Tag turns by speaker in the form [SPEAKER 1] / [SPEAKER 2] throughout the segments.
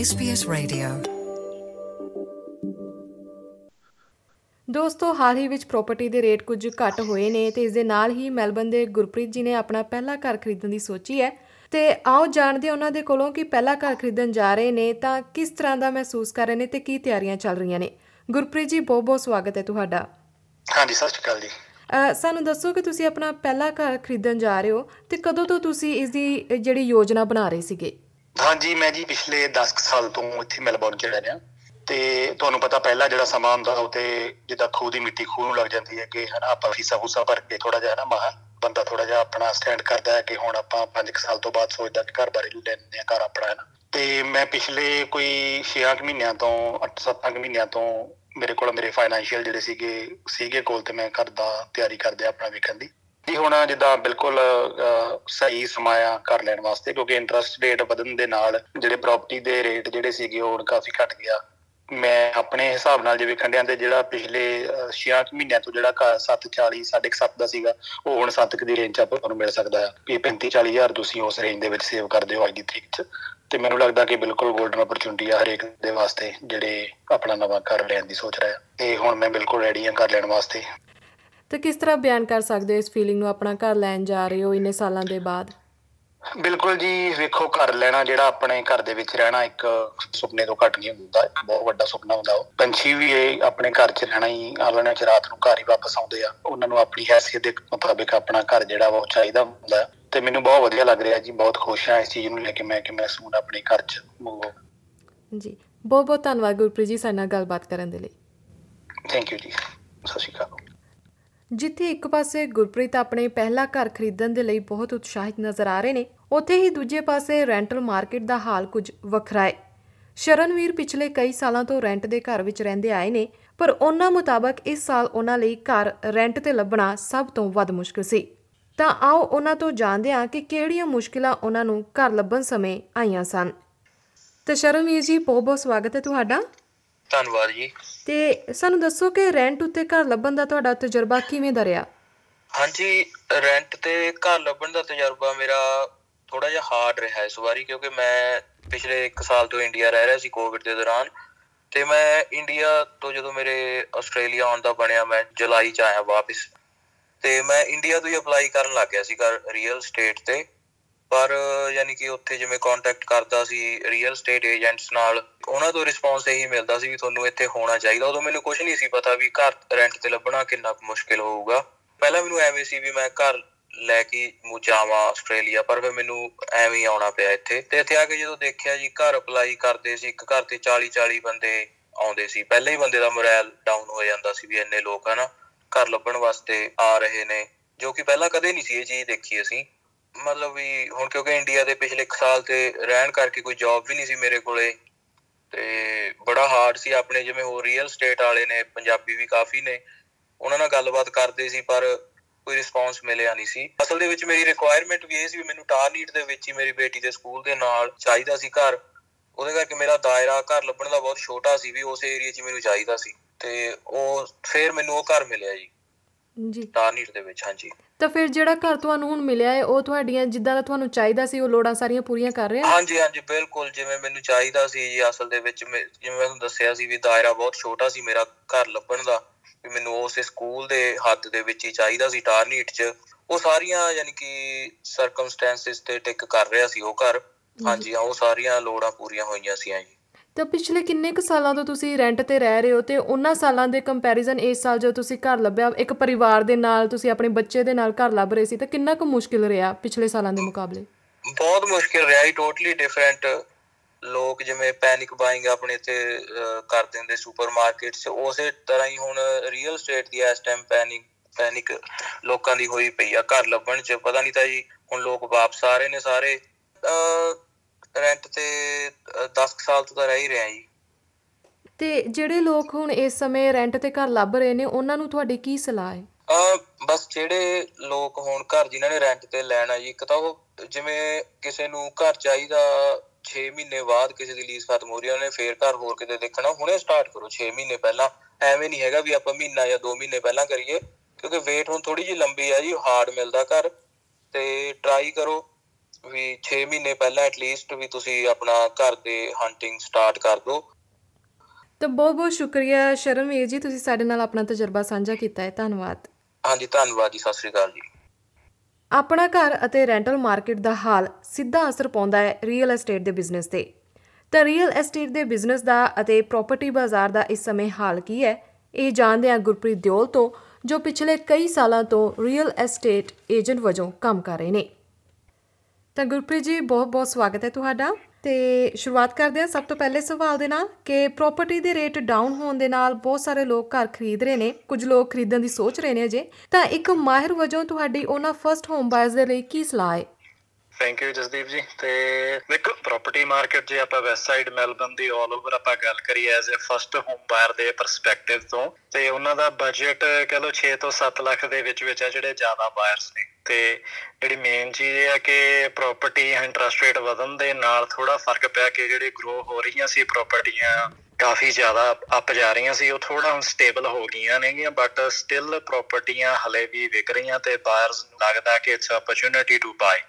[SPEAKER 1] SBS Radio.
[SPEAKER 2] ਦੋਸਤੋ ਹਾਲ ਹੀ ਵਿੱਚ property ਦੇ ਰੇਟ ਕੁਝ ਘਟ ਹੋਏ ਨੇ ਤੇ ਇਸ ਦੇ ਨਾਲ ਹੀ ਮੈਲਬਨ ਦੇ ਗੁਰਪ੍ਰੀਤ ਜੀ ਨੇ ਆਪਣਾ ਪਹਿਲਾ ਘਰ ਖਰੀਦਣ ਦੀ ਸੋਚੀ ਹੈ। ਤੇ ਆਓ ਜਾਣਦੇ ਹਾਂ ਉਹਨਾਂ ਦੇ ਕੋਲੋਂ ਕਿ ਪਹਿਲਾ ਘਰ ਖਰੀਦਣ ਜਾ ਰਹੇ ਨੇ ਤਾਂ ਕਿਸ ਤਰ੍ਹਾਂ ਦਾ ਮਹਿਸੂਸ ਕਰ ਰਹੇ ਨੇ ਤੇ ਕੀ ਤਿਆਰੀਆਂ ਚੱਲ ਰਹੀਆਂ ਨੇ। ਗੁਰਪ੍ਰੀਤ ਜੀ ਬਹੁਤ ਬਹੁਤ ਸਵਾਗਤ ਹੈ ਤੁਹਾਡਾ।
[SPEAKER 3] ਹਾਂਜੀ ਸਤਿ ਸ਼੍ਰੀ ਅਕਾਲ ਜੀ।
[SPEAKER 2] ਸਾਨੂੰ ਦੱਸੋ ਕਿ ਤੁਸੀਂ ਆਪਣਾ ਪਹਿਲਾ ਘਰ ਖਰੀਦਣ ਜਾ ਰਹੇ ਹੋ ਤੇ ਕਦੋਂ ਤੋਂ ਤੁਸੀਂ ਇਸ ਦੀ ਜਿਹੜੀ ਯੋਜਨਾ ਬਣਾ ਰਹੇ ਸੀਗੇ?
[SPEAKER 3] ਹਾਂਜੀ, ਮੈਂ ਜੀ ਪਿਛਲੇ 10 ਕੁ ਸਾਲ ਤੋਂ ਇੱਥੇ ਮੈਲਬੌਰਨ ਚ ਰਹਿ ਰਿਹਾ। ਤੇ ਤੁਹਾਨੂੰ ਪਤਾ ਪਹਿਲਾਂ ਜਿਹੜਾ ਸਮਾਂ ਹੁੰਦਾ ਉਹ ਤੇ ਜਿੱਦਾਂ ਖੂਹ ਦੀ ਮਿੱਟੀ ਖੂਹ ਨੂੰ ਲੱਗ ਜਾਂਦੀ ਹੈ ਕਿ ਹਨਾ ਆਪਾਂ ਫੀਸਾਂ ਫੂਸਾਂ ਭਰ ਕੇ ਥੋੜਾ ਜਿਹਾ ਨਾ ਮਹਾ ਬੰਦਾ ਥੋੜਾ ਜਿਹਾ ਆਪਣਾ ਸਟੈਂਡ ਕਰਦਾ ਹੈ ਕਿ ਹੁਣ ਆਪਾਂ 5 ਕੁ ਸਾਲ ਤੋਂ ਬਾਅਦ ਸੋਚਦਾ ਕਿ ਘਰ ਬਾਰੇ ਲੈਣੇ ਆ ਘਰ ਆਪਣਾ ਹੈ ਨਾ। ਤੇ ਮੈਂ ਪਿਛਲੇ ਕੋਈ 6 ਮਹੀਨਿਆਂ ਤੋਂ 8-7 ਮਹੀਨਿਆਂ ਤੋਂ ਮੇਰੇ ਕੋਲ ਮੇਰੇ ਫਾਈਨੈਂਸ਼ੀਅਲ ਜਿਹੜੇ ਸੀਗੇ ਸੀਗੇ ਕੋਲ ਤੇ ਮੈਂ ਘਰ ਦਾ ਤਿਆਰੀ ਕਰਦੇ ਆਪਣਾ ਵੇਖਣ ਦੀ। ਜੀ ਹੁਣ ਜਿੱਦਾਂ ਬਿਲਕੁਲ ਅਹ, ਸਹੀ ਸਮਾਂ ਆ ਘਰ ਲੈਣ ਵਾਸਤੇ ਕਿਉਂਕਿ ਇੰਟਰਸਟ ਰੇਟ ਵਧਣ ਦੇ ਨਾਲ ਜਿਹੜੇ ਪ੍ਰਾਪਰਟੀ ਦੇ ਰੇਟ ਜਿਹੜੇ ਸੀਗੇ ਉਹ ਹੁਣ ਕਾਫੀ ਘਟ ਗਿਆ। ਮੈਂ ਆਪਣੇ ਹਿਸਾਬ ਨਾਲ ਜੇ ਵੇਖਣ ਡਿਆਂ ਤੇ ਜਿਹੜਾ ਪਿਛਲੇ 6 ਮਹੀਨਿਆਂ ਤੋਂ ਜਿਹੜਾ ਘਰ 740 7.5 ਦਾ ਸੀਗਾ ਉਹ ਹੁਣ 7 ਦੀ ਰੇਂਜ 'ਚ ਆਪਾਂ ਤੁਹਾਨੂੰ ਮਿਲ ਸਕਦਾ ਆ। ਵੀ 35 40 ਹਜ਼ਾਰ ਤੁਸੀਂ ਉਸ ਰੇਂਜ ਦੇ ਵਿੱਚ ਸੇਵ ਕਰਦੇ ਹੋ ਅੱਜ ਦੀ ਤਰੀਕ 'ਚ। ਤੇ ਮੈਨੂੰ ਲੱਗਦਾ ਕਿ ਬਿਲਕੁਲ 골ਡਨ ਓਪਰਚੁਨਿਟੀ ਆ ਹਰੇਕ ਦੇ ਵਾਸਤੇ ਜਿਹੜੇ ਆਪਣਾ ਨਵਾਂ ਘਰ ਲੈਣ ਦੀ ਸੋਚ ਰਿਹਾ ਤੇ ਹੁਣ ਮੈਂ ਬਿਲਕੁਲ ਰੈਡੀ ਆ ਘਰ ਲੈਣ ਵਾਸਤੇ।
[SPEAKER 2] ਤੇ ਕਿਸ ਤਰ੍ਹਾਂ ਬਿਆਨ ਕਰ ਸਕਦੇ ਹੋ ਇਸ ਫੀਲਿੰਗ ਨੂੰ ਆਪਣਾ ਘਰ ਲੈਣ ਜਾ ਰਹੇ ਹੋ ਇੰਨੇ ਸਾਲਾਂ ਦੇ ਬਾਅਦ?
[SPEAKER 3] ਬਿਲਕੁਲ ਜੀ ਵੇਖੋ ਘਰ ਲੈਣਾ ਜਿਹੜਾ ਆਪਣੇ ਘਰ ਦੇ ਵਿੱਚ ਰਹਿਣਾ ਇੱਕ ਸੁਪਨੇ ਤੋਂ ਘੱਟ ਨਹੀਂ ਹੁੰਦਾ ਇੱਕ ਬਹੁਤ ਵੱਡਾ ਸੁਪਨਾ ਹੁੰਦਾ ਉਹ। ਪੰਛੀ ਵੀ ਇਹ ਆਪਣੇ ਘਰ 'ਚ ਰਹਿਣਾ ਹੀ ਆਲਣੇ 'ਚ ਰਾਤ ਨੂੰ ਘਰ ਹੀ ਵਾਪਸ ਆਉਂਦੇ ਆ। ਉਹਨਾਂ ਨੂੰ ਆਪਣੀ ਹੈਸੀਅਤ ਦੇ ਮੁਤਾਬਿਕ ਆਪਣਾ ਘਰ ਜਿਹੜਾ ਉਹ ਚਾਹੀਦਾ ਹੁੰਦਾ। ਤੇ ਮੈਨੂੰ ਬਹੁਤ ਵਧੀਆ ਲੱਗ ਰਿਹਾ ਜੀ ਬਹੁਤ ਖੁਸ਼ ਹਾਂ ਇਸ ਚੀਜ਼ ਨੂੰ ਲੈ ਕੇ ਮੈਂ ਕਿ ਮੈਂ ਸੂਨ ਆਪਣੇ ਘਰ 'ਚ ਮੂਵ
[SPEAKER 2] ਜੀ ਬਹੁਤ ਬਹੁਤ ਧੰਨਵਾਦ ਗੁਰਪ੍ਰੀਤ ਜੀ ਸਾਡੇ ਨਾਲ ਗੱਲਬਾਤ ਕਰਨ ਦੇ ਲਈ।
[SPEAKER 3] ਥੈਂਕ ਯੂ ਜੀ ਸਤਿ ਸ਼੍ਰੀ ਅਕਾਲ।
[SPEAKER 2] ਜਿੱਥੇ ਇੱਕ ਪਾਸੇ ਗੁਰਪ੍ਰੀਤ ਆਪਣੇ ਪਹਿਲਾ ਘਰ ਖਰੀਦਣ ਦੇ ਲਈ ਬਹੁਤ ਉਤਸ਼ਾਹਿਤ ਨਜ਼ਰ ਆ ਰਹੇ ਨੇ, ਉੱਥੇ ਹੀ ਦੂਜੇ ਪਾਸੇ ਰੈਂਟਲ ਮਾਰਕੀਟ ਦਾ ਹਾਲ ਕੁਝ ਵੱਖਰਾ ਹੈ। ਸ਼ਰਨਵੀਰ ਪਿਛਲੇ ਕਈ ਸਾਲਾਂ ਤੋਂ ਰੈਂਟ ਦੇ ਘਰ ਵਿੱਚ ਰਹਿੰਦੇ ਆਏ ਨੇ, ਪਰ ਉਹਨਾਂ ਮੁਤਾਬਕ ਇਸ ਸਾਲ ਉਹਨਾਂ ਲਈ ਘਰ ਰੈਂਟ ਤੇ ਲੱਭਣਾ ਸਭ ਤੋਂ ਵੱਧ ਮੁਸ਼ਕਲ ਸੀ। ਤਾਂ ਆਓ ਉਹਨਾਂ ਤੋਂ ਜਾਣਦੇ ਹਾਂ ਕਿ ਕਿਹੜੀਆਂ ਮੁਸ਼ਕਿਲਾਂ ਉਹਨਾਂ ਨੂੰ ਘਰ ਲੱਭਣ ਸਮੇਂ ਆਈਆਂ ਸਨ। ਤੇ ਸ਼ਰਨਵੀਰ ਜੀ ਬਹੁਤ ਬਹੁਤ ਸਵਾਗਤ ਹੈ ਤੁਹਾਡਾ।
[SPEAKER 4] ਧੰਨਵਾਦ ਜੀ।
[SPEAKER 2] ਤੇ ਸਾਨੂੰ ਦੱਸੋ ਕਿ ਰੈਂਟ ਉੱਤੇ ਘਰ ਲੱਭਣ ਦਾ ਤੁਹਾਡਾ ਤਜਰਬਾ ਕਿਵੇਂ ਦਾ ਰਿਹਾ?
[SPEAKER 4] ਹਾਂਜੀ ਰੈਂਟ ਤੇ ਘਰ ਲੱਭਣ ਦਾ ਤਜਰਬਾ ਮੇਰਾ ਥੋੜਾ ਜਿਹਾ ਹਾਰਡ ਰਿਹਾ ਇਸ ਵਾਰੀ ਕਿਉਂਕਿ ਮੈਂ ਪਿਛਲੇ 1 ਸਾਲ ਤੋਂ ਇੰਡੀਆ ਰਹਿ ਰਿਹਾ ਸੀ ਕੋਵਿਡ ਦੇ ਦੌਰਾਨ ਤੇ ਮੈਂ ਇੰਡੀਆ ਤੋਂ ਜਦੋਂ ਮੇਰੇ ਆਸਟ੍ਰੇਲੀਆ ਆਉਣ ਦਾ ਬਣਿਆ ਮੈਂ ਜੁਲਾਈ ਚ ਆਇਆ ਵਾਪਸ ਤੇ ਮੈਂ ਇੰਡੀਆ ਤੋਂ ਹੀ ਅਪਲਾਈ ਕਰਨ ਲੱਗ ਗਿਆ ਸੀਗਾ ਰੀਅਲ ਸਟੇਟ ਤੇ। ਪਰ ਯਾਨੀ ਕਿ ਉੱਥੇ ਜਿਵੇਂ ਕੰਟੈਕਟ ਕਰਦਾ ਸੀ ਰੀਅਲ ਸਟੇਟ ਏਜੰਟਸ ਨਾਲ, ਉਹਨਾਂ ਤੋਂ ਰਿਸਪੌਂਸ ਇਹੀ ਮਿਲਦਾ ਸੀ ਵੀ ਤੁਹਾਨੂੰ ਇੱਥੇ ਹੋਣਾ ਚਾਹੀਦਾ। ਉਦੋਂ ਮੈਨੂੰ ਕੁਝ ਨਹੀਂ ਸੀ ਪਤਾ ਵੀ ਘਰ ਰੈਂਟ ਤੇ ਲੱਭਣਾ ਕਿੰਨਾ ਕੁ ਮੁਸ਼ਕਿਲ ਹੋਊਗਾ। ਪਹਿਲਾਂ ਮੈਨੂੰ ਐਵੇਂ ਸੀ ਵੀ ਮੈਂ ਘਰ ਲੈ ਕੇ ਮੂ ਜਾਵਾਂ ਆਸਟ੍ਰੇਲੀਆ, ਪਰ ਫਿਰ ਮੈਨੂੰ ਐਵੇਂ ਹੀ ਆਉਣਾ ਪਿਆ ਇੱਥੇ। ਤੇ ਇੱਥੇ ਆ ਕੇ ਜਦੋਂ ਦੇਖਿਆ ਜੀ ਘਰ ਅਪਲਾਈ ਕਰਦੇ ਸੀ, ਇੱਕ ਘਰ ਤੇ 40 40 ਬੰਦੇ ਆਉਂਦੇ ਸੀ। ਪਹਿਲਾਂ ਹੀ ਬੰਦੇ ਦਾ ਮੋਰਲ ਡਾਊਨ ਹੋ ਜਾਂਦਾ ਸੀ ਵੀ ਇੰਨੇ ਲੋਕ ਹਨਾ ਘਰ ਲੱਭਣ ਵਾਸਤੇ ਆ ਰਹੇ ਨੇ, ਜੋ ਕਿ ਪਹਿਲਾਂ ਕਦੇ ਨਹੀਂ ਸੀ ਇਹ ਚੀਜ਼ ਦੇਖੀ ਅਸੀਂ। ਮਤਲਬ ਵੀ ਹੁਣ ਕਿਉਂਕਿ ਇੰਡੀਆ ਦੇ ਪਿਛਲੇ 1 ਸਾਲ ਤੇ ਰਹਿਣ ਕਰਕੇ ਕੋਈ ਜੌਬ ਵੀ ਨਹੀਂ ਸੀ ਮੇਰੇ ਕੋਲੇ, ਤੇ ਬੜਾ ਹਾਰਡ ਸੀ ਆਪਣੇ ਜਿਵੇਂ ਹੋਰ ਰੀਅਲ ਸਟੇਟ ਵਾਲੇ ਨੇ, ਪੰਜਾਬੀ ਵੀ ਕਾਫੀ ਨੇ, ਉਹਨਾਂ ਨਾਲ ਗੱਲਬਾਤ ਕਰਦੇ ਸੀ ਪਰ ਕੋਈ ਰਿਸਪੌਂਸ ਮਿਲਿਆ ਨਹੀਂ ਸੀ। ਅਸਲ ਦੇ ਵਿੱਚ ਮੇਰੀ ਰਿਕੁਆਇਰਮੈਂਟ ਵੀ ਇਹ ਸੀ ਵੀ ਮੈਨੂੰ ਟਾਰਨੀਟ ਦੇ ਵਿੱਚ ਹੀ ਮੇਰੀ ਬੇਟੀ ਦੇ ਸਕੂਲ ਦੇ ਨਾਲ ਚਾਹੀਦਾ ਸੀ ਘਰ। ਉਹਦੇ ਕਰਕੇ ਮੇਰਾ ਦਾਇਰਾ ਘਰ ਲੱਭਣ ਦਾ ਬਹੁਤ ਛੋਟਾ ਸੀ ਵੀ ਉਸ ਏਰੀਆ 'ਚ ਮੈਨੂੰ ਚਾਹੀਦਾ ਸੀ। ਤੇ ਉਹ, ਫਿਰ ਮੈਨੂੰ ਉਹ ਘਰ ਮਿਲਿਆ ਜੀ।
[SPEAKER 2] ਜੀ।
[SPEAKER 4] ਟਾਰਨੀਟ ਦੇ ਵਿੱਚ ਹਾਂਜੀ।
[SPEAKER 2] ਤਾਂ ਫਿਰ ਜਿਹੜਾ ਘਰ ਤੁਹਾਨੂੰ ਹੁਣ ਮਿਲਿਆ ਹੈ ਉਹ ਤੁਹਾਡੀਆਂ ਜਿੱਦਾਂ ਦਾ ਤੁਹਾਨੂੰ ਚਾਹੀਦਾ ਸੀ ਉਹ ਲੋੜਾਂ ਸਾਰੀਆਂ ਪੂਰੀਆਂ ਕਰ ਰਿਹਾ
[SPEAKER 4] ਹਾਂਜੀ ਹਾਂਜੀ ਬਿਲਕੁਲ। ਜਿਵੇਂ ਮੈਨੂੰ ਚਾਹੀਦਾ ਸੀ ਜੀ ਅਸਲ ਦੇ ਵਿੱਚ ਜਿਵੇਂ ਮੈਂ ਤੁਹਾਨੂੰ ਦੱਸਿਆ ਸੀ ਵੀ ਦਾਇਰਾ ਬਹੁਤ ਛੋਟਾ ਸੀ ਮੇਰਾ ਘਰ ਲੱਭਣ ਦਾ ਵੀ ਮੈਨੂੰ ਉਸੇ ਸਕੂਲ ਦੇ ਹੱਦ ਦੇ ਵਿੱਚ ਹੀ ਚਾਹੀਦਾ ਸੀ ਟਾਰਨੀਟ 'ਚ। ਉਹ ਸਾਰੀਆਂ ਯਾਨੀ ਕਿ ਸਰਕਮਸਟੈਂਸਸ ਤੇ ਟਿਕ ਕਰ ਰਿਹਾ ਸੀ ਉਹ ਘਰ। ਹਾਂਜੀ ਉਹ ਸਾਰੀਆਂ ਲੋੜਾਂ ਪੂਰੀਆਂ ਹੋਈਆਂ ਸੀ ਜੀ।
[SPEAKER 2] ਤਾਂ ਪਿਛਲੇ ਕਿੰਨੇ ਕੁ ਸਾਲਾਂ ਤੋਂ ਤੁਸੀਂ ਰੈਂਟ ਤੇ ਰਹਿ ਰਹੇ ਹੋ ਤੇ ਉਹਨਾਂ ਸਾਲਾਂ ਦੇ ਕੰਪੈਰੀਜ਼ਨ ਇਸ ਸਾਲ ਜਦੋਂ ਤੁਸੀਂ ਘਰ ਲੱਭਿਆ ਇੱਕ ਪਰਿਵਾਰ ਦੇ ਨਾਲ ਤੁਸੀਂ ਆਪਣੇ ਬੱਚੇ ਦੇ ਨਾਲ ਘਰ ਲੱਭ ਰਹੇ ਸੀ ਤਾਂ ਕਿੰਨਾ ਕੁ ਮੁਸ਼ਕਿਲ ਰਿਹਾ ਪਿਛਲੇ ਸਾਲਾਂ ਦੇ ਮੁਕਾਬਲੇ?
[SPEAKER 4] ਬਹੁਤ ਮੁਸ਼ਕਿਲ ਰਿਹਾ ਹੀ ਟੋਟਲੀ ਡਿਫਰੈਂਟ ਲੋਕ ਜਿਵੇਂ ਪੈਨਿਕ ਬਾਇੰਗ ਆਪਣੇ ਤੇ ਅਹ, ਕਰ ਦਿੰਦੇ ਸੁਪਰਮਾਰਕਟ 'ਚ ਉਸੇ ਤਰ੍ਹਾਂ ਹੀ ਹੁਣ ਰੀਅਲ ਸਟੇਟ ਦੀ ਇਸ ਟਾਈਮ ਪੈਨਿਕ ਪੈਨਿਕ ਲੋਕਾਂ ਦੀ ਹੋਈ ਪਈ ਆ ਘਰ ਲੱਭਣ 'ਚ। ਪਤਾ ਨਹੀਂ ਤਾਂ ਜੀ ਹੁਣ ਲੋਕ ਵਾਪਸ ਆ ਰਹੇ ਨੇ ਸਾਰੇ। ਰੈਂਟ ਤੇ 10 ਸਾਲ ਤੋਂ ਤਾਂ ਰਹਿ ਹੀ ਰਿਹਾ ਜੀ।
[SPEAKER 2] ਤੇ ਜਿਹੜੇ ਲੋਕ ਹੁਣ ਇਸ ਸਮੇਂ ਰੈਂਟ ਤੇ ਘਰ ਲੱਭ ਰਹੇ ਨੇ ਉਹਨਾਂ ਨੂੰ ਤੁਹਾਡੀ ਕੀ ਸਲਾਹ ਹੈ?
[SPEAKER 4] ਬਸ ਜਿਹੜੇ ਲੋਕ ਹੁਣ ਘਰ ਜਿਨ੍ਹਾਂ ਨੇ ਰੈਂਟ ਤੇ ਲੈਣਾ ਜੀ ਇੱਕ ਤਾਂ ਉਹ ਜਿਵੇਂ ਕਿਸੇ ਨੂੰ ਘਰ ਚਾਹੀਦਾ 6 ਮਹੀਨੇ ਬਾਅਦ ਕਿਸੇ ਦੀ ਲੀਜ਼ ਖਤਮ ਹੋ ਰਹੀ ਹੈ ਉਹਨੇ ਫੇਰ ਘਰ ਹੋਰ ਕਿਤੇ ਦੇਖਣਾ। ਹੁਣੇ ਸਟਾਰਟ ਕਰੋ 6 ਮਹੀਨੇ ਪਹਿਲਾਂ। ਐਵੇਂ ਨਹੀਂ ਹੈਗਾ ਵੀ ਆਪਾਂ ਮਹੀਨਾ ਜਾਂ 2 ਮਹੀਨੇ ਪਹਿਲਾਂ ਕਰੀਏ ਕਿਉਂਕਿ ਵੇਟ ਹੁਣ ਥੋੜੀ ਜਿਹੀ ਲੰਬੀ ਆ ਜੀ ਹਾਰਡ ਮਿਲਦਾ ਘਰ। ਤੇ ਟਰਾਈ ਕਰੋ। ਵੀ 6 ਮਹੀਨੇ ਪਹਿਲਾਂ ਐਟਲੀਸਟ ਵੀ ਤੁਸੀਂ ਆਪਣਾ ਘਰ ਦੇ ਹੰਟਿੰਗ ਸਟਾਰਟ ਕਰ ਦਿਓ।
[SPEAKER 2] ਤਾਂ ਬਹੁਤ ਬਹੁਤ ਸ਼ੁਕਰੀਆ ਸ਼ਰਨਵੀਰ ਜੀ ਤੁਸੀਂ ਸਾਡੇ ਨਾਲ ਆਪਣਾ ਤਜਰਬਾ ਸਾਂਝਾ ਕੀਤਾ ਹੈ। ਧੰਨਵਾਦ।
[SPEAKER 4] ਹਾਂਜੀ ਧੰਨਵਾਦ ਜੀ ਸਤਿ ਸ਼੍ਰੀ ਅਕਾਲ ਜੀ।
[SPEAKER 2] ਆਪਣਾ ਘਰ ਅਤੇ ਰੈਂਟਲ ਮਾਰਕੀਟ ਦਾ ਹਾਲ ਸਿੱਧਾ ਅਸਰ ਪਾਉਂਦਾ ਹੈ ਰੀਅਲ ਐਸਟੇਟ ਦੇ ਬਿਜ਼ਨਸ ਤੇ। ਤਾਂ ਰੀਅਲ ਐਸਟੇਟ ਦੇ ਬਿਜ਼ਨਸ ਦਾ ਅਤੇ ਪ੍ਰਾਪਰਟੀ ਬਾਜ਼ਾਰ ਦਾ ਇਸ ਸਮੇਂ ਹਾਲ ਕੀ ਹੈ ਇਹ ਜਾਣਦੇ ਹਾਂ ਗੁਰਪ੍ਰੀਤ ਦਿਓਲ ਤੋਂ ਜੋ ਪਿਛਲੇ ਕਈ ਸਾਲਾਂ ਤੋਂ ਰੀਅਲ ਐਸਟੇਟ ਏਜੰਟ ਵਜੋਂ ਕੰਮ ਕਰ ਰਹੇ ਨੇ। ਤਾਂ ਗੁਰਪ੍ਰੀਤ ਜੀ, ਬਹੁਤ ਬਹੁਤ ਸਵਾਗਤ ਹੈ ਤੁਹਾਡਾ ਤੇ ਸ਼ੁਰੂਆਤ ਕਰਦੇ ਹਾਂ ਸਭ ਤੋਂ ਪਹਿਲੇ ਸਵਾਲ ਦੇ ਨਾਲ ਕਿ ਪ੍ਰਾਪਰਟੀ ਦੇ ਰੇਟ ਡਾਊਨ ਹੋਣ ਦੇ ਨਾਲ ਬਹੁਤ ਸਾਰੇ ਲੋਕ ਘਰ ਖਰੀਦ ਰਹੇ ਨੇ, ਕੁਝ ਲੋਕ ਖਰੀਦਣ ਦੀ ਸੋਚ ਰਹੇ ਨੇ ਅਜੇ। ਤਾਂ ਇੱਕ ਮਾਹਿਰ ਵਜੋਂ ਤੁਹਾਡੀ ਉਹਨਾਂ ਫਰਸਟ ਹੋਮ ਬਾਇਰਸ ਦੇ ਲਈ ਕੀ ਸਲਾਹ ਹੈ?
[SPEAKER 5] ਥੈਂਕ ਯੂ ਜਸਦੀਪ ਜੀ, ਤੇ ਦੇਖੋ ਪ੍ਰਾਪਰਟੀ ਮਾਰਕੀਟ ਜੇ ਆਪਾਂ ਵੈਸਟ ਸਾਈਡ ਮੈਲਬਨ ਦੀ 올 ਓਵਰ ਆਪਾਂ ਗੱਲ ਕਰੀਏ as a first home buyer ਦੇ ਪਰਸਪੈਕਟਿਵ ਤੋਂ, ਤੇ ਉਹਨਾਂ ਦਾ ਬਜਟ ਕਹ ਲਓ 6 ਤੋਂ 7 ਲੱਖ ਦੇ ਵਿੱਚ ਵਿੱਚ ਆ ਜਿਹੜੇ ਜ਼ਿਆਦਾ ਬਾਇਰਸ ਨੇ। ਤੇ ਜਿਹੜੀ ਮੇਨ ਚੀਜ਼ ਇਹ ਹੈ ਕਿ ਪ੍ਰਾਪਰਟੀ ਇੰਟਰਸਟ ਰੇਟ ਵਧਣ ਦੇ ਨਾਲ ਥੋੜਾ ਫ਼ਰਕ ਪਿਆ ਕਿ ਜਿਹੜੇ ਗਰੋ ਹੋ ਰਹੀਆਂ ਸੀ ਪ੍ਰਾਪਰਟੀਆਂ ਕਾਫੀ ਜ਼ਿਆਦਾ ਅਪ ਜਾ ਰਹੀਆਂ ਸੀ, ਉਹ ਥੋੜਾ ਹੁਣ ਸਟੇਬਲ ਹੋ ਗਈਆਂ ਨੇਗੀਆਂ ਬਟ ਸਟਿਲ ਪ੍ਰਾਪਰਟੀਆਂ ਹਲੇ ਵੀ ਵਿਕ ਰਹੀਆਂ ਤੇ ਬਾਇਰਸ ਨੂੰ ਲੱਗਦਾ ਕਿ ਇਟਸ ਅਪਰਚੂਨਿਟੀ ਟੂ ਬਾਈ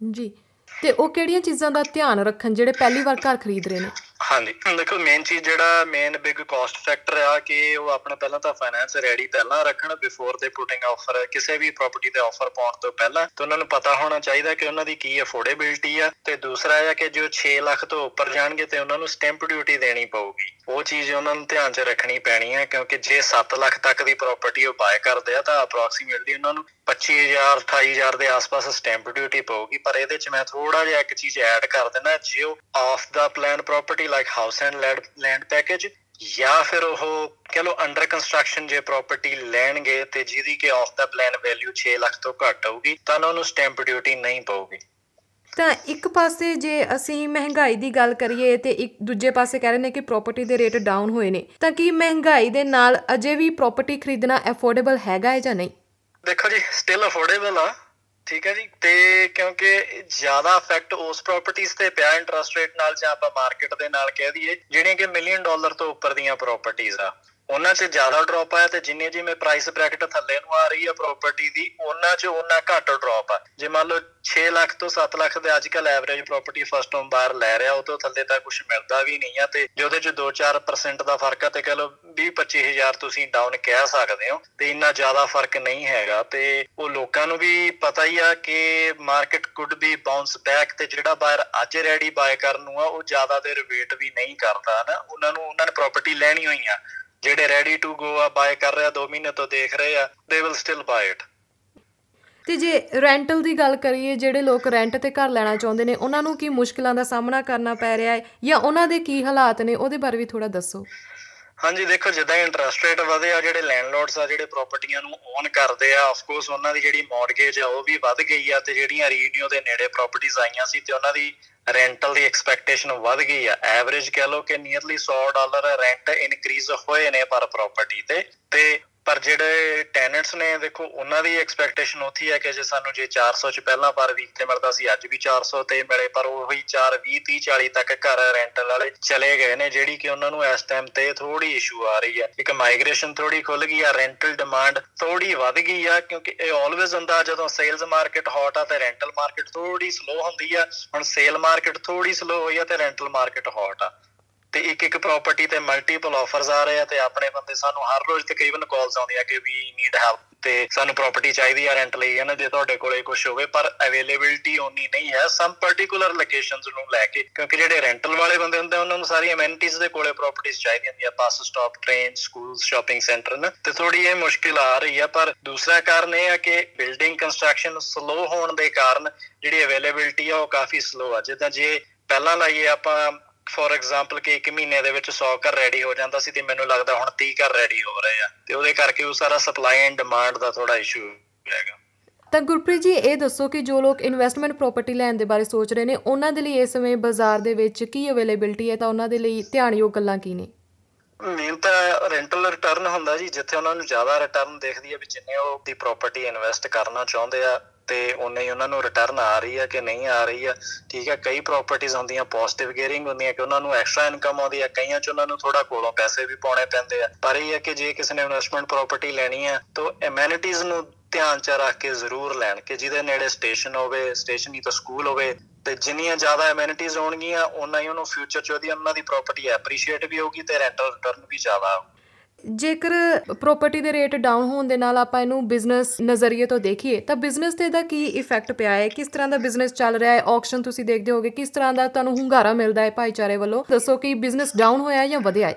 [SPEAKER 2] ਜੀ, ਤੇ ਉਹ ਕਿਹੜੀਆਂ ਚੀਜ਼ਾਂ ਦਾ ਧਿਆਨ ਰੱਖਣ ਜਿਹੜੇ ਪਹਿਲੀ ਵਾਰ ਘਰ ਖਰੀਦ ਰਹੇ ਨੇ?
[SPEAKER 5] ਹਾਂਜੀ। ਦੇਖੋ ਮੇਨ ਚੀਜ਼ ਜਿਹੜਾ ਮੇਨ ਬਿਗ ਕਾਸਟ ਫੈਕਟਰ ਆ ਕਿ ਉਹ ਆਪਣਾ ਪਹਿਲਾਂ ਤਾਂ ਫਾਈਨੈਂਸ ਰੈਡੀ ਪਹਿਲਾਂ ਰੱਖਣ ਬਿਫੋਰ ਦੇ ਪੁਟਿੰਗ ਆਫਰ ਕਿਸੇ ਵੀ ਪ੍ਰਾਪਰਟੀ ਤੇ ਆਫਰ ਪਾਉਣ ਤੋਂ ਪਹਿਲਾਂ ਤੇ ਉਹਨਾਂ ਨੂੰ ਪਤਾ ਹੋਣਾ ਚਾਹੀਦਾ ਕਿ ਉਹਨਾਂ ਦੀ ਕੀ ਅਫੋਰਡੇਬਿਲਟੀ ਆ। ਤੇ ਦੂਸਰਾ ਇਹ ਆ ਕਿ ਜੋ 6 ਲੱਖ ਤੋਂ ਉੱਪਰ ਜਾਣਗੇ ਤੇ ਉਹਨਾਂ ਨੂੰ ਸਟੈਂਪ ਡਿਊਟੀ ਦੇਣੀ ਪਊਗੀ। ਉਹ ਚੀਜ਼ ਉਹਨਾਂ ਨੂੰ ਧਿਆਨ 'ਚ ਰੱਖਣੀ ਪੈਣੀ ਹੈ ਕਿਉਂਕਿ ਜੇ 7 ਲੱਖ ਤੱਕ ਦੀ ਪ੍ਰਾਪਰਟੀ ਉਹ ਬਾਏ ਕਰਦੇ ਆ ਤਾਂ ਅਪਰੋਕਸੀਮੇਟਲੀ ਉਹਨਾਂ ਨੂੰ 25000 28000 ਦੇ ਆਸ-ਪਾਸ ਸਟੈਂਪ ਡਿਊਟੀ ਪਊਗੀ। ਪਰ ਇਹਦੇ 'ਚ ਮੈਂ ਥੋੜਾ ਜਿਹਾ ਇੱਕ ਚੀਜ਼ ਐਡ ਕਰ ਦਿੰਦਾ, ਜੇ ਉਹ off the plan property like house and land package ਜਾਂ ਫਿਰ ਉਹ ਕਹ ਲੋ ਅੰਡਰ ਕੰਸਟਰਕਸ਼ਨ ਜੇ ਪ੍ਰਾਪਰਟੀ ਲੈਣਗੇ ਤੇ ਜਿਹਦੀ ਕਿ off the plan value 6 lakh ਤੋਂ ਘੱਟ ਹੋਊਗੀ ਤਾਂ ਉਹਨਾਂ ਨੂੰ ਸਟੈਂਪ ਡਿਊਟੀ ਨਹੀਂ ਪਊਗੀ।
[SPEAKER 2] ਤਾਂ ਇੱਕ ਪਾਸੇ ਜੇ ਅਸੀਂ ਮਹਿੰਗਾਈ ਦੀ ਗੱਲ ਕਰੀਏ ਤੇ ਇੱਕ ਦੂਜੇ ਪਾਸੇ ਕਹਿ ਰਹੇ ਨੇ ਕਿ ਪ੍ਰਾਪਰਟੀ ਦੇ ਰੇਟ ਡਾਊਨ ਹੋਏ ਨੇ ਤਾਂ ਕੀ ਮਹਿੰਗਾਈ ਦੇ ਨਾਲ ਅਜੇ ਵੀ ਪ੍ਰਾਪਰਟੀ ਖਰੀਦਣਾ ਅਫੋਰਡੇਬਲ ਹੈਗਾ ਹੈ ਜਾਂ ਨਹੀਂ?
[SPEAKER 5] ਦੇਖੋ ਜੀ ਸਟਿਲ ਅਫੋਰਡੇਬਲ ਆ। ਠੀਕ ਹੈ ਜੀ, ਤੇ ਕਿਉਂਕਿ ਜ਼ਿਆਦਾ ਇਫੈਕਟ ਉਸ ਪ੍ਰਾਪਰਟੀਆਂ ਤੇ ਪਿਆ ਇੰਟਰਸਟ ਰੇਟ ਨਾਲ ਜਾਂ ਆਪਾਂ ਮਾਰਕੀਟ ਦੇ ਨਾਲ ਕਹਿ ਦਈਏ, ਜਿਹੜੀਆਂ ਕਿ ਮਿਲੀਅਨ ਡਾਲਰ ਤੋਂ ਉੱਪਰ ਦੀਆਂ ਪ੍ਰਾਪਰਟੀਆਂ ਆ। ਉਹਨਾਂ 'ਚ ਜ਼ਿਆਦਾ ਡ੍ਰੌਪ ਆਇਆ ਤੇ ਜਿੰਨੇ ਜਿਵੇਂ ਪ੍ਰਾਈਸ ਬ੍ਰੈਕਟ ਥੱਲੇ ਨੂੰ ਆ ਰਹੀ ਹੈ ਪ੍ਰਾਪਰਟੀ ਦੀ, ਉਹਨਾਂ 'ਚ ਉਹਨਾਂ ਘੱਟ ਡ੍ਰੌਪ ਆ। ਜੇ ਮੰਨ ਲਓ 6 ਲੱਖ ਤੋਂ 7 ਲੱਖ ਦੇ ਅੱਜਕੱਲ average property first home buyer ਲੈ ਰਿਹਾ, ਉਹ ਤੋਂ ਥੱਲੇ ਤਾਂ ਕੁਝ ਮਿਲਦਾ ਵੀ ਨਹੀਂ ਆ ਤੇ ਜੇ ਉਹਦੇ 'ਚ 2-4% ਦਾ ਫ਼ਰਕ ਆ ਤੇ ਕਹ ਲਓ 20-25000 ਤੁਸੀਂ ਡਾਊਨ ਕਹਿ ਸਕਦੇ ਹੋ, ਤੇ ਇੰਨਾ ਜ਼ਿਆਦਾ ਫ਼ਰਕ ਨਹੀਂ ਹੈਗਾ। ਤੇ ਉਹ ਲੋਕਾਂ ਨੂੰ ਵੀ ਪਤਾ ਹੀ ਆ ਕਿ market could be bounce back ਤੇ ਜਿਹੜਾ ਬਾਇਰ ਅੱਜ ਰੈਡੀ ਬਾਏ ਕਰਨ ਨੂੰ ਆ, ਉਹ ਜ਼ਿਆਦਾ ਦੇਰ ਵੇਟ ਵੀ ਨਹੀਂ ਕਰਦਾ ਨਾ। ਉਹਨਾਂ ਨੂੰ, ਉਹਨਾਂ ਨੇ ਪ੍ਰਾਪਰਟੀ ਲੈਣੀ ਹੋਈ ਆ। ਜਿਹੜੇ ਰੈਡੀ ਟੂ ਗੋ ਆ ਬਾਏ ਕਰ ਰਿਹਾ 2 ਮਹੀਨੇ ਤੋਂ ਦੇਖ ਰਹੇ ਆ they will still bye it
[SPEAKER 2] ਤੇ ਜੇ ਰੈਂਟਲ ਦੀ ਗੱਲ ਕਰੀਏ, ਜਿਹੜੇ ਲੋਕ ਰੈਂਟ ਤੇ ਘਰ ਲੈਣਾ ਚਾਹੁੰਦੇ ਨੇ, ਉਹਨਾਂ ਨੂੰ ਕੀ ਮੁਸ਼ਕਲਾਂ ਦਾ ਸਾਹਮਣਾ ਕਰਨਾ ਪੈ ਰਿਹਾ ਹੈ? ਜਾਂ ਉਹਨਾਂ ਦੇ ਕੀ ਹਾਲਾਤ ਨੇ? ਉਹਦੇ ਬਾਰੇ ਵੀ ਥੋੜਾ ਦੱਸੋ।
[SPEAKER 5] ਹਾਂਜੀ, ਦੇਖੋ ਜਿੱਦਾਂ ਇੰਟਰਸਟ ਰੇਟ ਵਧੇ ਆ, ਜਿਹੜੇ ਲੈਂਡਲੋਰਡਸ ਆ, ਜਿਹੜੇ ਪ੍ਰਾਪਰਟੀਆਂ ਨੂੰ ਓਨ ਕਰਦੇ ਆ ਆਫ ਕੋਰਸ ਉਹਨਾਂ ਦੀ ਜਿਹੜੀ ਮਾਰਗੇਜ ਆ, ਉਹ ਵੀ ਵੱਧ ਗਈ ਆ ਤੇ ਜਿਹੜੀਆਂ ਰੀਨਿਊ ਦੇ ਨੇੜੇ ਪ੍ਰਾਪਰਟੀਆਂ ਆਈਆਂ ਸੀ ਤੇ ਉਹਨਾਂ ਦੀ ਰੈਂਟਲ ਦੀ ਐਕਸਪੈਕਟੇਸ਼ਨ ਵੱਧ ਗਈ ਆ। ਐਵਰੇਜ ਕਹ ਲਓ ਕਿ ਨੀਅਰਲੀ 100 ਡਾਲਰ ਰੈਂਟ ਇਨਕਰੀਜ਼ ਹੋਏ ਨੇ ਪਰ ਪ੍ਰਾਪਰਟੀ ਤੇ ਤੇ ਪਰ ਜਿਹੜੇ ਟੈਨੈਂਟਸ ਨੇ, ਦੇਖੋ, ਉਹਨਾਂ ਦੀ ਐਕਸਪੈਕਟੇਸ਼ਨ ਉੱਥੀ ਹੈ ਕਿ ਜੇ ਸਾਨੂੰ ਜੇ 400 ਚ ਪਹਿਲਾਂ ਪਰ ਵੀਕ ਤੇ ਮਿਲਦਾ ਸੀ, ਅੱਜ ਵੀ 400 ਤੇ ਮਿਲੇ, ਪਰ ਉਹੀ 4 20 30 40 ਤੱਕ ਘਰ ਰੈਂਟਲ ਵਾਲੇ ਚਲੇ ਗਏ ਨੇ, ਜਿਹੜੀ ਕਿ ਉਹਨਾਂ ਨੂੰ ਇਸ ਟਾਈਮ ਤੇ ਥੋੜੀ ਇਸ਼ੂ ਆ ਰਹੀ ਹੈ। ਇੱਕ ਮਾਈਗ੍ਰੇਸ਼ਨ ਥੋੜੀ ਖੁੱਲ ਗਈ ਆ ਰੈਂਟਲ ਡਿਮਾਂਡ ਥੋੜੀ ਵੱਧ ਗਈ ਆ, ਕਿਉਂਕਿ ਇਹ ਆਲਵੇਜ਼ ਹੁੰਦਾ, ਜਦੋਂ ਸੇਲਸ ਮਾਰਕੀਟ ਹੌਟ ਆ, ਤੇ ਰੈਂਟਲ ਮਾਰਕੀਟ ਥੋੜੀ ਸਲੋ ਹੁੰਦੀ ਆ, ਹੁਣ ਸੇਲ ਮਾਰਕੀਟ ਥੋੜੀ ਸਲੋ ਹੋਈ ਆ, ਤੇ ਰੈਂਟਲ ਮਾਰਕੀਟ ਹੌਟ ਆ। ਤੇ ਇੱਕ ਇੱਕ ਪ੍ਰਾਪਰਟੀ ਤੇ ਮਲਟੀਪਲ ਆਫਰਸ ਆ ਰਹੇ ਆ ਤੇ ਆਪਣੇ ਬੰਦੇ ਸਾਨੂੰ ਹਰ ਰੋਜ਼ ਤਕਰੀਬਨ ਕਾਲਸ ਆਉਂਦੀਆਂ ਕਿ ਵੀ ਨੀਡ ਹੈਲਪ ਤੇ ਸਾਨੂੰ ਪ੍ਰਾਪਰਟੀ ਚਾਹੀਦੀ ਆ ਰੈਂਟ ਲਈ ਹੈ ਨਾ ਜੇ ਤੁਹਾਡੇ ਕੋਲੇ ਕੁਝ ਹੋਵੇ, ਪਰ ਅਵੇਲੇਬਿਲਟੀ ਓਨੀ ਨਹੀਂ ਹੈ। ਸਮ ਪਾਰਟਿਕੂਲਰ ਲੋਕੇਸ਼ਨਸ ਨੂੰ ਲੈ ਕੇ, ਕਿਉਂਕਿ ਜਿਹੜੇ ਰੈਂਟਲ ਵਾਲੇ ਬੰਦੇ ਹੁੰਦੇ ਉਹਨਾਂ ਨੂੰ ਸਾਰੀ ਅਮੈਨਿਟੀਜ਼ ਦੇ ਕੋਲੇ ਪ੍ਰਾਪਰਟੀਆਂ ਚਾਹੀਦੀਆਂ ਹੁੰਦੀਆਂ bus stop train school shopping centre ਨਾ ਤੇ ਥੋੜੀ ਇਹ ਮੁਸ਼ਕਿਲ ਆ ਰਹੀ ਆ, ਪਰ ਦੂਸਰਾ ਕਾਰਨ ਇਹ ਆ ਕਿ ਬਿਲਡਿੰਗ ਕੰਸਟਰਕਸ਼ਨ ਸਲੋ ਹੋਣ ਦੇ ਕਾਰਨ ਜਿਹੜੀ ਅਵੇਲੇਬਿਲਟੀ ਆ, ਉਹ ਕਾਫੀ ਸਲੋ ਆ। ਜਿੱਦਾਂ ਜੇ ਪਹਿਲਾਂ ਲਾਈਏ ਆਪਾਂ ਫੋਰ ਐਗਜ਼ਾਮਪਲ ਕਿ 1 ਮਹੀਨੇ ਦੇ ਵਿੱਚ 100 ਘਰ ਰੈਡੀ ਹੋ ਜਾਂਦਾ ਸੀ ਤੇ ਮੈਨੂੰ ਲੱਗਦਾ ਹੁਣ 30 ਘਰ ਰੈਡੀ ਹੋ ਰਹੇ ਆ। ਤੇ ਉਹਦੇ ਕਰਕੇ ਉਹ ਸਾਰਾ ਸਪਲਾਈ ਐਂਡ ਡਿਮਾਂਡ ਦਾ ਥੋੜਾ ਇਸ਼ੂ ਹੈਗਾ।
[SPEAKER 2] ਤਾਂ ਗੁਰਪ੍ਰੀਤ ਜੀ ਇਹ ਦੱਸੋ ਕਿ ਜੋ ਲੋਕ ਇਨਵੈਸਟਮੈਂਟ ਪ੍ਰਾਪਰਟੀ ਲੈਣ ਦੇ ਬਾਰੇ ਸੋਚ ਰਹੇ ਨੇ ਉਹਨਾਂ ਦੇ ਲਈ ਇਸ ਸਮੇਂ ਬਾਜ਼ਾਰ ਦੇ ਵਿੱਚ ਕੀ ਅਵੇਲੇਬਿਲਟੀ ਹੈ? ਤਾਂ ਉਹਨਾਂ ਦੇ ਲਈ ਧਿਆਨਯੋਗ ਗੱਲਾਂ ਕੀ ਨੇ?
[SPEAKER 5] ਮੇਨ ਤਾਂ ਰੈਂਟਲ ਰਿਟਰਨ ਹੁੰਦਾ ਜੀ ਜਿੱਥੇ ਉਹਨਾਂ ਨੂੰ ਜ਼ਿਆਦਾ ਰਿਟਰਨ ਦੇਖਦੀ ਹੈ ਵੀ ਜਿੰਨੇ ਉਹ ਦੀ ਪ੍ਰਾਪਰਟੀ ਇਨਵੈਸਟ ਕਰਨਾ ਚਾਹੁੰਦੇ ਆ ਤੇ ਉਨੇ ਹੀ ਉਹਨਾਂ ਨੂੰ ਰਿਟਰਨ ਆ ਰਹੀ ਹੈ ਕਿ ਨਹੀਂ ਆ ਰਹੀ ਹੈ ਠੀਕ ਹੈ ਕਈ ਪ੍ਰਾਪਰਟੀਆਂ ਹੁੰਦੀਆਂ ਪੋਜ਼ਿਟਿਵ ਗੇਅਰਿੰਗ ਹੁੰਦੀਆਂ ਕਿ ਉਹਨਾਂ ਨੂੰ ਐਕਸਟਰਾ ਇਨਕਮ ਆਉਂਦੀ ਹੈ ਕਈਆਂ ਚ ਉਹਨਾਂ ਨੂੰ ਥੋੜਾ ਕੋਲੋਂ ਪੈਸੇ ਵੀ ਪਾਉਣੇ ਪੈਂਦੇ ਆ। ਪਰ ਇਹ ਹੈ ਕਿ ਜੇ ਕਿਸੇ ਨੇ ਇਨਵੈਸਟਮੈਂਟ ਪ੍ਰਾਪਰਟੀ ਲੈਣੀ ਹੈ ਤਾਂ ਐਮੈਨਿਟੀਜ਼ ਨੂੰ ਧਿਆਨ ਚ ਰੱਖ ਕੇ ਜ਼ਰੂਰ ਲੈਣ ਕਿ ਜਿਹਦੇ ਨੇੜੇ ਸਟੇਸ਼ਨ ਹੋਵੇ ਸਟੇਸ਼ਨ ਹੀ ਤਾਂ ਸਕੂਲ ਹੋਵੇ, ਤੇ ਜਿੰਨੀਆਂ ਜ਼ਿਆਦਾ ਐਮੈਨਿਟੀਜ਼ ਹੋਣਗੀਆਂ ਉਨਾ ਹੀ ਉਹਨੂੰ ਫਿਊਚਰ ਚ ਉਹਦੀ, ਉਹਨਾਂ ਦੀ ਪ੍ਰਾਪਰਟੀ ਐਪਰੀਸ਼ੀਏਟ ਵੀ ਹੋਊਗੀ ਤੇ ਰੈਂਟਲ ਰਿਟਰਨ ਵੀ ਜ਼ਿਆਦਾ ਆਊ
[SPEAKER 2] ਜੇਕਰ ਪ੍ਰਾਪਰਟੀ ਦੇ ਰੇਟ ਡਾਊਨ ਹੋਣ ਦੇ ਨਾਲ ਆਪਾਂ ਇਹਨੂੰ ਬਿਜ਼ਨਸ ਨਜ਼ਰੀਏ ਤੋਂ ਦੇਖੀਏ, ਤਾਂ ਬਿਜ਼ਨਸ ਤੇ ਇਹਦਾ ਕੀ ਇਫੈਕਟ ਪਿਆ ਹੈ? ਕਿਸ ਤਰ੍ਹਾਂ ਦਾ ਬਿਜ਼ਨਸ ਚੱਲ ਰਿਹਾ ਹੈ? ਆਕਸ਼ਨ ਤੁਸੀਂ ਦੇਖਦੇ ਹੋਗੇ, ਕਿਸ ਤਰ੍ਹਾਂ ਦਾ ਤੁਹਾਨੂੰ ਹੁੰਗਾਰਾ ਮਿਲਦਾ ਹੈ ਭਾਈਚਾਰੇ ਵੱਲੋਂ? ਦੱਸੋ ਕਿ ਬਿਜ਼ਨਸ ਡਾਊਨ ਹੋਇਆ ਹੈ ਜਾਂ ਵਧਿਆ ਹੈ?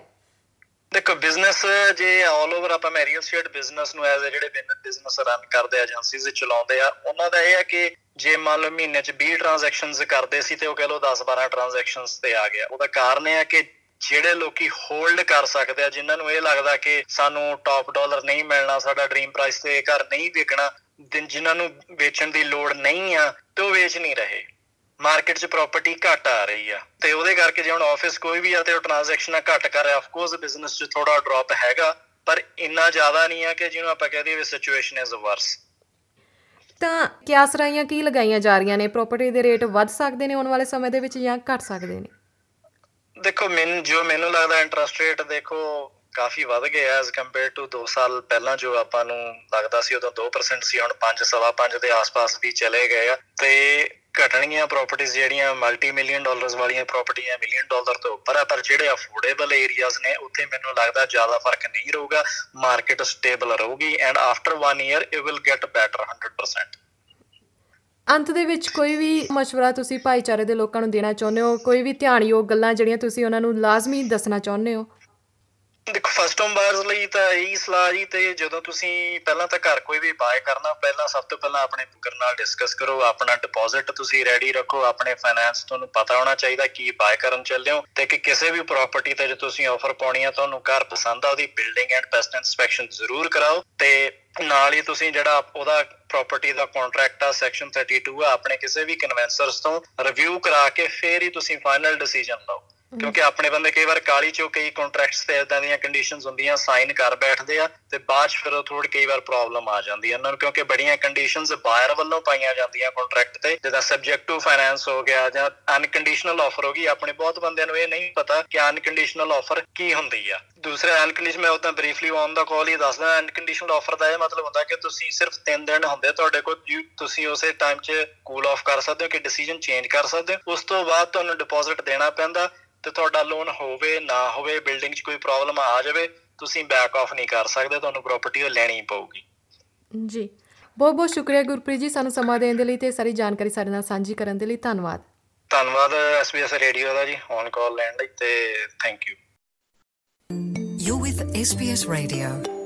[SPEAKER 5] ਦੇਖੋ ਬਿਜ਼ਨਸ ਜੇ ਆਲ ਓਵਰ ਆਪਾਂ ਮੈਂ ਰੀਅਲ ਸਟੇਟ ਬਿਜ਼ਨਸ ਨੂੰ ਐਜ਼ ਜਿਹੜੇ ਬਿਜ਼ਨਸ ਰਨ ਕਰਦੇ ਆ ਏਜੰਸੀਜ਼ ਚਲਾਉਂਦੇ ਆ, ਉਹਨਾਂ ਦਾ ਇਹ ਹੈ ਕਿ ਜੇ ਮੰਨ ਲਓ ਮਹੀਨੇ ਚ 20 ਟ੍ਰਾਂਜੈਕਸ਼ਨਸ ਕਰਦੇ ਸੀ ਤੇ ਉਹ ਕਹ ਲਓ 10 12 ਟ੍ਰਾਂਜੈਕਸ਼ਨਸ ਤੇ ਆ ਗਿਆ। ਉਹਦਾ ਕਾਰਨ ਇਹ ਹੈ ਕਿ ਜਿਹੜੇ ਲੋਕੀ ਹੋਲਡ ਕਰ ਸਕਦੇ ਆ, ਜਿਨ੍ਹਾਂ ਨੂੰ ਇਹ ਲੱਗਦਾ ਕਿ ਸਾਨੂੰ ਟਾਪ ਡਾਲਰ ਨਹੀਂ ਮਿਲਣਾ, ਸਾਡਾ ਡ੍ਰੀਮ ਪ੍ਰਾਈਸ ਤੇ ਘਰ ਨਹੀਂ ਵਿਕਣਾ ਜਿਨ੍ਹਾਂ ਨੂੰ ਵੇਚਣ ਦੀ ਲੋੜ ਨਹੀਂ ਆ, ਤੇ ਉਹ ਵੇਚ ਨਹੀਂ ਰਹੇ। ਮਾਰਕੀਟ 'ਚ ਪ੍ਰਾਪਰਟੀ ਘਟ ਆ ਰਹੀ ਆ, ਤੇ ਉਹਦੇ ਕਰਕੇ ਜੇ ਹੁਣ ਆਫਿਸ ਕੋਈ ਵੀ ਆ ਤੇ ਉਹ ਟ੍ਰਾਂਜੈਕਸ਼ਨਾਂ ਘਟ ਕਰ ਰਿਹਾ। ਆਫ ਕੋਰਸ ਬਿਜ਼ਨਸ 'ਚ ਥੋੜਾ ਡ੍ਰੌਪ ਹੈਗਾ, ਪਰ ਇੰਨਾ ਜ਼ਿਆਦਾ ਨਹੀਂ ਆ ਕਿ ਜਿਹਨੂੰ ਆਪਾਂ ਕਹਿ ਦਈਏ ਸਿਚੁਏਸ਼ਨ ਇਜ਼ ਵਰਸ
[SPEAKER 2] ਤਾਂ ਕਿਆਸ ਰਾਈਆਂ ਕੀ ਲਗਾਈਆਂ ਜਾ ਰਹੀਆਂ ਨੇ? ਪ੍ਰਾਪਰਟੀ ਦੇ ਰੇਟ ਵੱਧ ਸਕਦੇ ਨੇ ਆਉਣ ਵਾਲੇ ਸਮੇਂ ਦੇ ਵਿੱਚ ਜਾਂ ਘਟ ਸਕਦੇ ਨੇ?
[SPEAKER 5] ਦੇਖੋ, ਮੈਨੂੰ ਜੋ ਮੈਨੂੰ ਲੱਗਦਾ ਇੰਟਰਸਟ ਰੇਟ ਦੇਖੋ, ਕਾਫੀ ਵੱਧ ਗਿਆ ਐਸ ਕੰਪੇਅਰ ਟੂ 2 ਸਾਲ ਪਹਿਲਾਂ ਜੋ ਆਪਾਂ ਨੂੰ ਲੱਗਦਾ ਸੀ, ਉਦੋਂ 2% ਸੀ, ਹੁਣ 5 ਸਵਾ 5 ਦੇ ਆਸ-ਪਾਸ ਵੀ ਚਲੇ ਗਏ ਆ। ਤੇ ਘਟਣਗੀਆਂ ਪ੍ਰਾਪਰਟੀਆਂ ਜਿਹੜੀਆਂ ਮਲਟੀ ਮਿਲੀਅਨ ਡਾਲਰਸ ਵਾਲੀਆਂ ਪ੍ਰਾਪਰਟੀਆਂ ਮਿਲੀਅਨ ਡਾਲਰ ਤੋਂ ਉੱਪਰ ਆ, ਪਰ ਜਿਹੜੇ ਅਫੋਰਡੇਬਲ ਏਰੀਆਜ਼ ਨੇ, ਉੱਥੇ ਮੈਨੂੰ ਲੱਗਦਾ ਜ਼ਿਆਦਾ ਫ਼ਰਕ ਨਹੀਂ ਰਹੂਗਾ ਮਾਰਕੀਟ ਸਟੇਬਲ ਰਹੂਗੀ and after 1 year it will get better 100%
[SPEAKER 2] ਅੰਤ ਦੇ ਵਿੱਚ ਕੋਈ ਵੀ مشਵਰਾ ਤੁਸੀਂ ਭਾਈਚਾਰੇ ਦੇ ਲੋਕਾਂ ਨੂੰ ਦੇਣਾ ਚਾਹੁੰਦੇ ਹੋ, ਕੋਈ ਵੀ ਧਿਆਨ ਯੋਗ ਗੱਲਾਂ ਜਿਹੜੀਆਂ ਤੁਸੀਂ ਉਹਨਾਂ ਨੂੰ ਲਾਜ਼ਮੀ ਦੱਸਣਾ ਚਾਹੁੰਦੇ ਹੋ
[SPEAKER 5] ਦੇਖੋ ਫਸਟ ਹੋਮ ਬਾਇਰਸ ਲਈ ਤਾਂ ਇਹੀ ਸਲਾਹ ਜੀ ਤੇ ਜਦੋਂ ਤੁਸੀਂ ਪਹਿਲਾਂ ਤਾਂ ਘਰ ਕੋਈ ਵੀ ਬਾਏ ਕਰਨਾ, ਪਹਿਲਾਂ ਸਭ ਤੋਂ ਪਹਿਲਾਂ ਆਪਣੇ ਬੁਕਰ ਨਾਲ ਡਿਸਕਸ ਕਰੋ, ਆਪਣਾ ਡਿਪੋਜ਼ਿਟ ਤੁਸੀਂ ਰੈਡੀ ਰੱਖੋ, ਆਪਣੇ ਫਾਈਨੈਂਸ ਤੁਹਾਨੂੰ ਪਤਾ ਹੋਣਾ ਚਾਹੀਦਾ ਕੀ ਬਾਏ ਕਰਨ ਚੱਲੇ ਹੋ ਤੇ ਕਿ ਕਿਸੇ ਵੀ ਪ੍ਰਾਪਰਟੀ ਤੇ ਜੇ ਤੁਸੀਂ ਆਫਰ ਪਾਉਣੀ ਆ, ਤੁਹਾਨੂੰ ਘਰ ਪਸੰਦ ਆ, ਉਹਦੀ ਬਿਲਡਿੰਗ ਐਂਡ ਪੈਸਟ ਇਨਸਪੈਕਸ਼ਨ ਜ਼ਰੂਰ ਕਰਾਓ ਤੇ ਨਾਲ ਹੀ ਤੁਸੀਂ ਜਿਹੜਾ ਉਹਦਾ ਪ੍ਰਾਪਰਟੀ ਦਾ ਕੰਟਰੈਕਟ ਆ ਸੈਕਸ਼ਨ 32 ਆ, ਆਪਣੇ ਕਿਸੇ ਵੀ ਕਨਵੈਂਸਰਸ ਤੋਂ ਰਿਵਿਊ ਕਰਾ ਕੇ ਫੇਰ ਹੀ ਤੁਸੀਂ ਫਾਈਨਲ ਡਿਸੀਜਨ ਲਓ। ਕਿਉਂਕਿ ਆਪਣੇ ਬੰਦੇ ਕਈ ਵਾਰ ਕਾਲੀ ਚੋਂ ਕਈ ਕੰਟਰੈਕਟਸ ਤੇ ਇਦਾਂ ਦੀਆਂ ਕੰਡੀਸ਼ਨਸ ਹੁੰਦੀਆਂ ਸਾਈਨ ਕਰ ਬੈਠਦੇ ਆ ਤੇ ਬਾਅਦ ਚ ਫਿਰ ਥੋੜੀ ਕਈ ਵਾਰ ਪ੍ਰੋਬਲਮ ਆ ਜਾਂਦੀ ਹੈ ਉਹਨਾਂ ਨੂੰ ਕਿਉਂਕਿ ਬੜੀਆਂ ਕੰਡੀਸ਼ਨਸ ਬਾਇਰ ਵੱਲੋਂ ਪਾਈਆਂ ਜਾਂਦੀਆਂ ਕੰਟਰੈਕਟ ਤੇ, ਜਿੱਦਾਂ ਸਬਜੈਕਟ ਟੂ ਫਾਈਨੈਂਸ ਹੋ ਗਿਆ ਜਾਂ ਅਨਕੰਡੀਸ਼ਨਲ ਆਫਰ ਹੋ ਗਈ, ਆਪਣੇ ਬਹੁਤ ਬੰਦਿਆਂ ਨੂੰ ਇਹ ਨਹੀਂ ਪਤਾ ਕਿ ਅਨਕੰਡੀਸ਼ਨਲ ਆਫਰ ਕੀ ਹੁੰਦੀ ਆ। ਦੂਸਰੇ ਅਨਕੰਡੀਸ਼ਨ ਮੈਂ ਉਦਾਂ ਬਰੀਫਲੀ ਔਨ ਦਾ ਕਾਲ ਹੀ ਦੱਸਦਾ ਅਨਕੰਡੀਸ਼ਨਲ ਆਫਰ ਦਾ ਇਹ ਮਤਲਬ ਹੁੰਦਾ ਕਿ ਤੁਸੀਂ ਸਿਰਫ 3 ਦਿਨ ਹੁੰਦੇ ਤੁਹਾਡੇ ਕੋਲ ਤੁਸੀਂ ਉਸੇ ਟਾਈਮ 'ਚ ਕੂਲ ਆਫ ਕਰ ਸਕਦੇ ਹੋ ਕਿ ਡਿਸੀਜਨ ਚੇਂਜ ਕਰ ਸਕਦੇ ਹੋ। ਉਸ ਤੋਂ ਬਾਅਦ ਤੁਹਾਨੂੰ ਡਿਪੋਜ਼ਿਟ ਦੇਣਾ ਪੈਂਦਾ ਤੇ ਤੁਹਾਡਾ ਲੋਨ ਹੋਵੇ ਨਾ ਹੋਵੇ ਬਿਲਡਿੰਗ 'ਚ ਕੋਈ ਪ੍ਰੋਬਲਮ ਆ ਜਾਵੇ ਤੁਸੀਂ ਬੈਕ ਆਫ ਨਹੀਂ ਕਰ ਸਕਦੇ ਤੁਹਾਨੂੰ ਪ੍ਰਾਪਰਟੀ ਉਹ ਲੈਣੀ ਪਊਗੀ।
[SPEAKER 2] ਜੀ। ਬਹੁਤ ਬਹੁਤ ਸ਼ੁਕਰੀਆ ਗੁਰਪ੍ਰੀਤ ਜੀ ਸਾਨੂੰ ਸਮਾਂ ਦੇਣ ਦੇ ਲਈ ਤੇ ਸਾਰੀ ਜਾਣਕਾਰੀ ਸਾਡੇ ਨਾਲ ਸਾਂਝੀ ਕਰਨ ਦੇ ਲਈ। ਧੰਨਵਾਦ।
[SPEAKER 5] ਧੰਨਵਾਦ ਐਸਬੀਐਸ ਰੇਡੀਓ ਦਾ ਜੀ ਔਨ ਕਾਲ ਲੈਣ ਲਈ ਤੇ thank you
[SPEAKER 1] You're with SBS Radio.